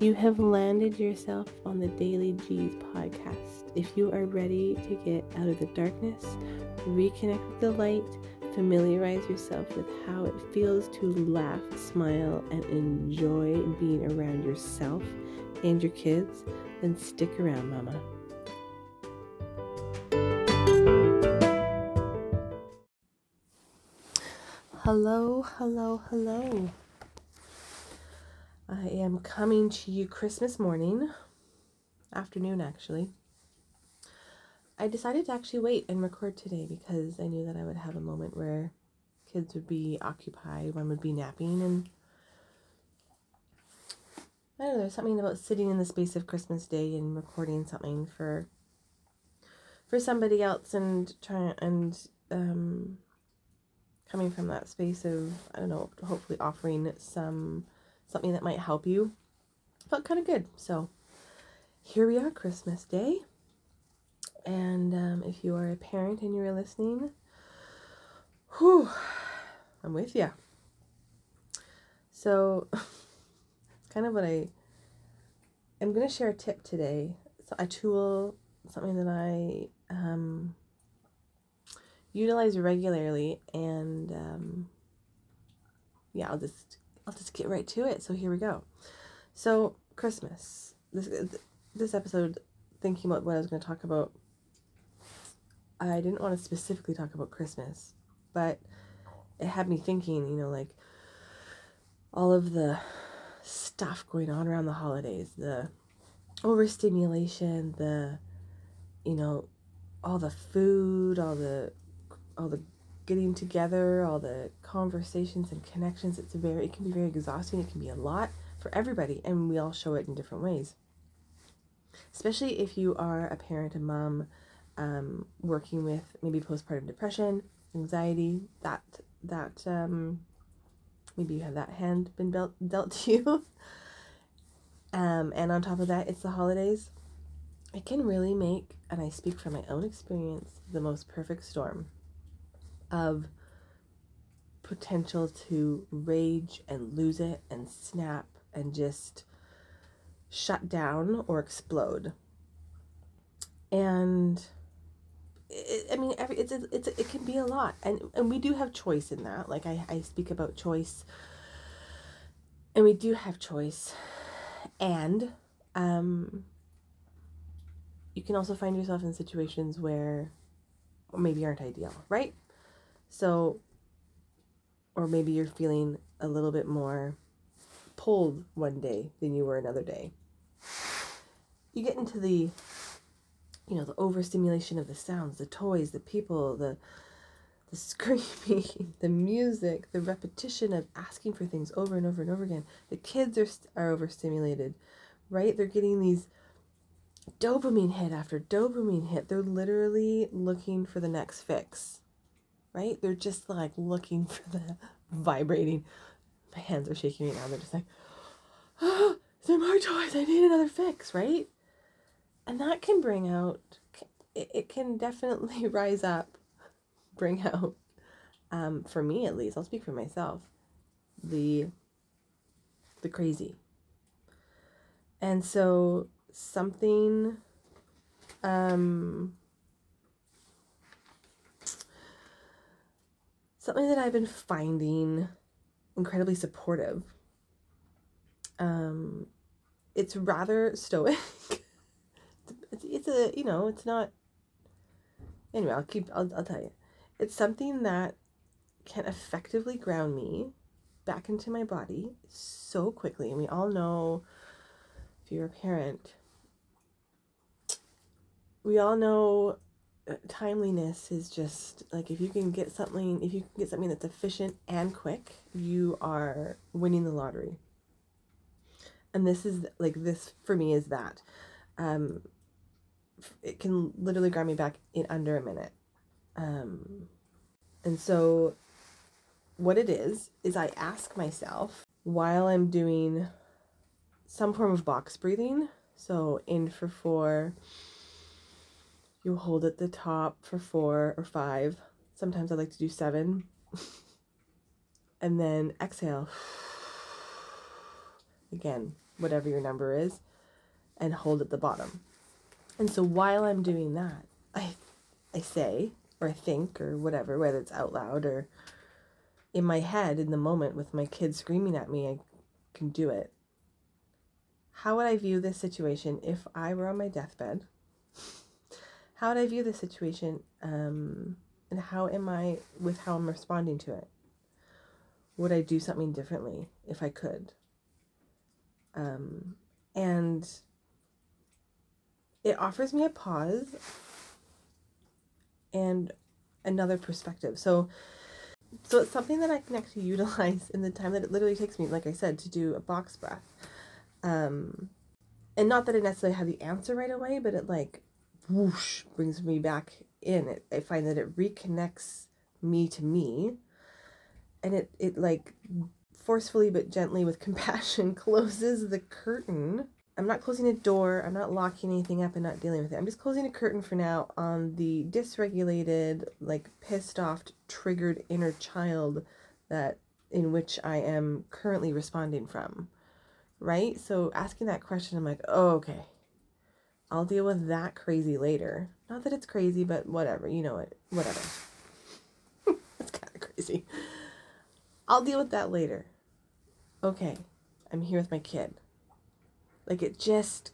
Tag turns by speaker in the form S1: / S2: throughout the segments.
S1: You have landed yourself on the Daily G's podcast. If you are ready to get out of the darkness, reconnect with the light, familiarize yourself with how it feels to laugh, smile, and enjoy being around yourself and your kids, then stick around, Mama. Hello, hello, hello. I am coming to you Christmas morning, afternoon actually. I decided to actually wait and record today because I knew that I would have a moment where kids would be occupied, one would be napping, and I don't know, there's something about sitting in the space of Christmas Day and recording something for for somebody else and trying and um coming from that space of I don't know, hopefully offering some something that might help you. Felt kind of good. So here we are, Christmas Day. And um, if you are a parent and you're listening, whew, I'm with you. So, kind of what I am going to share a tip today. So a tool, something that I um, utilize regularly, and um, yeah, I'll just I'll just get right to it. So here we go. So Christmas. This this episode, thinking about what I was going to talk about, I didn't want to specifically talk about Christmas, but it had me thinking. You know, like all of the stuff going on around the holidays, the overstimulation, the you know, all the food, all the all the getting together, all the conversations and connections. It's very, it can be very exhausting. It can be a lot for everybody, and we all show it in different ways. Especially if you are a parent, a mom, um, working with maybe postpartum depression, anxiety, that that um, maybe you have that hand been dealt dealt to you. um, and on top of that, it's the holidays. It can really make, and I speak from my own experience, the most perfect storm of potential to rage and lose it and snap and just shut down or explode. And it, I mean, every, it's, it's, it can be a lot. And, and we do have choice in that. Like I, I speak about choice and we do have choice. And, um, you can also find yourself in situations where maybe aren't ideal, right? So, or maybe you're feeling a little bit more pulled one day than you were another day. You get into the, you know, the overstimulation of the sounds, the toys, the people, the the screaming, the music, the repetition of asking for things over and over and over again. The kids are are overstimulated, right? They're getting these dopamine hit after dopamine hit. They're literally looking for the next fix right? They're just like looking for the vibrating. My hands are shaking right now. They're just like, oh, there more toys. I need another fix, right? And that can bring out, it, can definitely rise up, bring out, um, for me at least, I'll speak for myself, the, the crazy. And so something, um, something that I've been finding incredibly supportive. Um, it's rather stoic. it's, it's a, you know, it's not. Anyway, I'll keep, I'll, I'll tell you. It's something that can effectively ground me back into my body so quickly. And we all know, if you're a parent, we all know timeliness is just like if you can get something if you can get something that's efficient and quick you are winning the lottery. And this is like this for me is that. Um it can literally grab me back in under a minute. Um and so what it is is i ask myself while i'm doing some form of box breathing so in for four you hold at the top for four or five. Sometimes I like to do seven. and then exhale. Again, whatever your number is, and hold at the bottom. And so while I'm doing that, I I say or I think or whatever, whether it's out loud or in my head in the moment with my kids screaming at me, I can do it. How would I view this situation if I were on my deathbed? How would I view this situation? Um, and how am I with how I'm responding to it? Would I do something differently if I could? Um, and it offers me a pause and another perspective. So so it's something that I can actually utilize in the time that it literally takes me, like I said, to do a box breath. Um and not that I necessarily have the answer right away, but it like whoosh brings me back in. It I find that it reconnects me to me and it it like forcefully but gently with compassion closes the curtain I'm not closing a door, I'm not locking anything up and not dealing with it. I'm just closing a curtain for now on the dysregulated, like pissed off, triggered inner child that in which I am currently responding from. Right? So asking that question, I'm like, oh, okay. I'll deal with that crazy later. Not that it's crazy, but whatever, you know it. Whatever. it's kind of crazy. I'll deal with that later. Okay. I'm here with my kid like it just,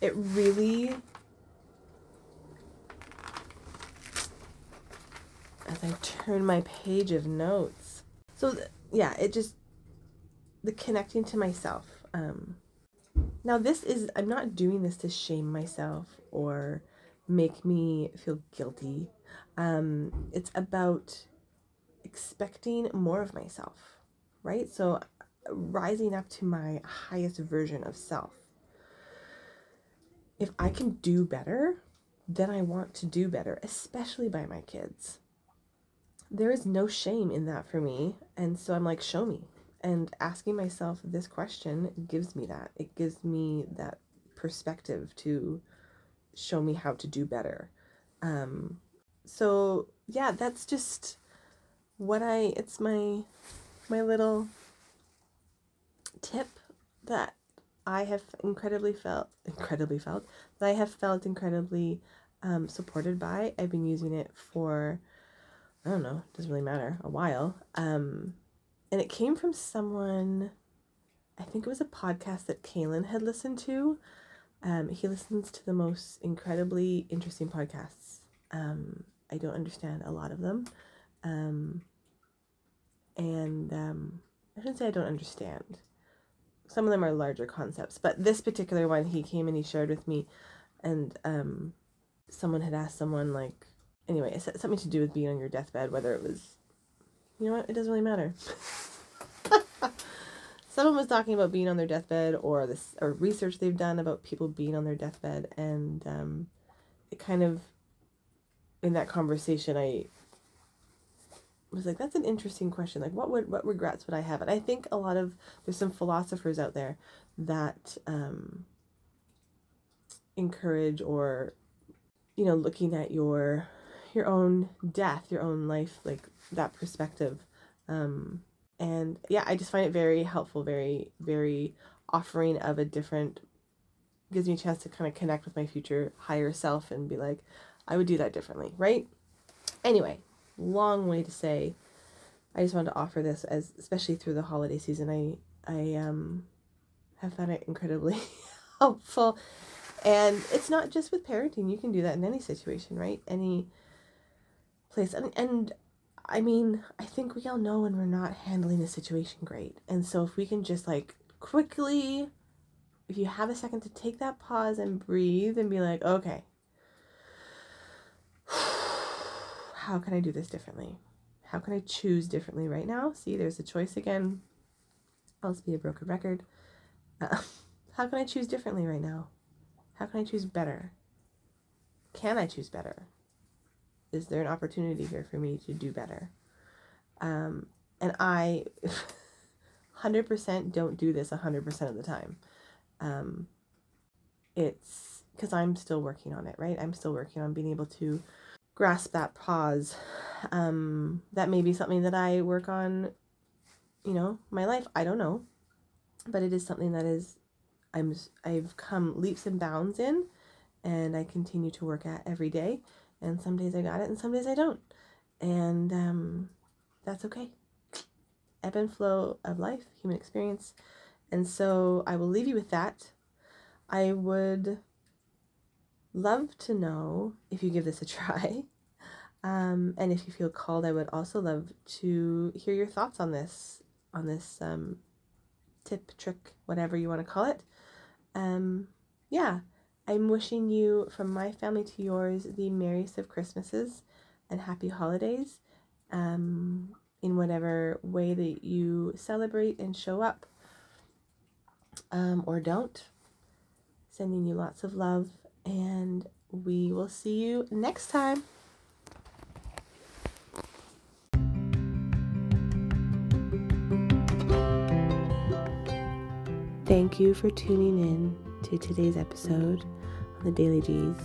S1: it really, as I turn my page of notes. So th- yeah, it just, the connecting to myself. Um, now this is, I'm not doing this to shame myself or make me feel guilty. Um, it's about expecting more of myself, right? So rising up to my highest version of self. If I can do better, then I want to do better, especially by my kids. There is no shame in that for me. And so I'm like, show me. And asking myself this question gives me that. It gives me that perspective to show me how to do better. Um, so yeah, that's just what I, it's my, my little tip that I have incredibly felt, incredibly felt, that I have felt incredibly um, supported by. I've been using it for, I don't know, doesn't really matter, a while. Um, and it came from someone, I think it was a podcast that Kaylin had listened to. Um, he listens to the most incredibly interesting podcasts. Um, I don't understand a lot of them. Um, and um, I shouldn't say I don't understand some of them are larger concepts, but this particular one he came and he shared with me, and um, someone had asked someone like, anyway, something to do with being on your deathbed, whether it was, you know what, it doesn't really matter. someone was talking about being on their deathbed or this or research they've done about people being on their deathbed, and um, it kind of in that conversation I was like, that's an interesting question. Like, what would what regrets would I have? And I think a lot of there's some philosophers out there that um, encourage or, you know, looking at your your own death, your own life, like that perspective. Um, and yeah, I just find it very helpful, very very offering of a different gives me a chance to kind of connect with my future higher self and be like, I would do that differently, right? Anyway, long way to say I just wanted to offer this as especially through the holiday season. I I um have found it incredibly helpful. And it's not just with parenting. You can do that in any situation, right? Any place. And and I mean, I think we all know when we're not handling the situation great. And so if we can just like quickly if you have a second to take that pause and breathe and be like, okay, how can I do this differently? How can I choose differently right now? See, there's a choice again. I'll just be a broken record. How can I choose differently right now? How can I choose better? Can I choose better? Is there an opportunity here for me to do better? Um, and I 100% don't do this 100% of the time. Um, it's because I'm still working on it, right? I'm still working on being able to grasp that pause. Um, that may be something that I work on, you know, my life. I don't know. But it is something that is I'm I've come leaps and bounds in and I continue to work at every day. And some days I got it and some days I don't. And um, that's okay. Ebb and flow of life, human experience. And so I will leave you with that. I would love to know if you give this a try. Um, and if you feel called, I would also love to hear your thoughts on this, on this um, tip, trick, whatever you want to call it. Um, yeah, I'm wishing you, from my family to yours, the merriest of Christmases and happy holidays um, in whatever way that you celebrate and show up um, or don't. Sending you lots of love, and we will see you next time. Thank you for tuning in to today's episode on the Daily G's.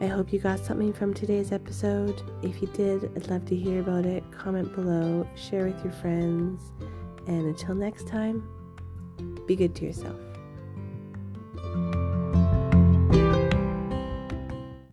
S1: I hope you got something from today's episode. If you did, I'd love to hear about it. Comment below, share with your friends, and until next time, be good to yourself.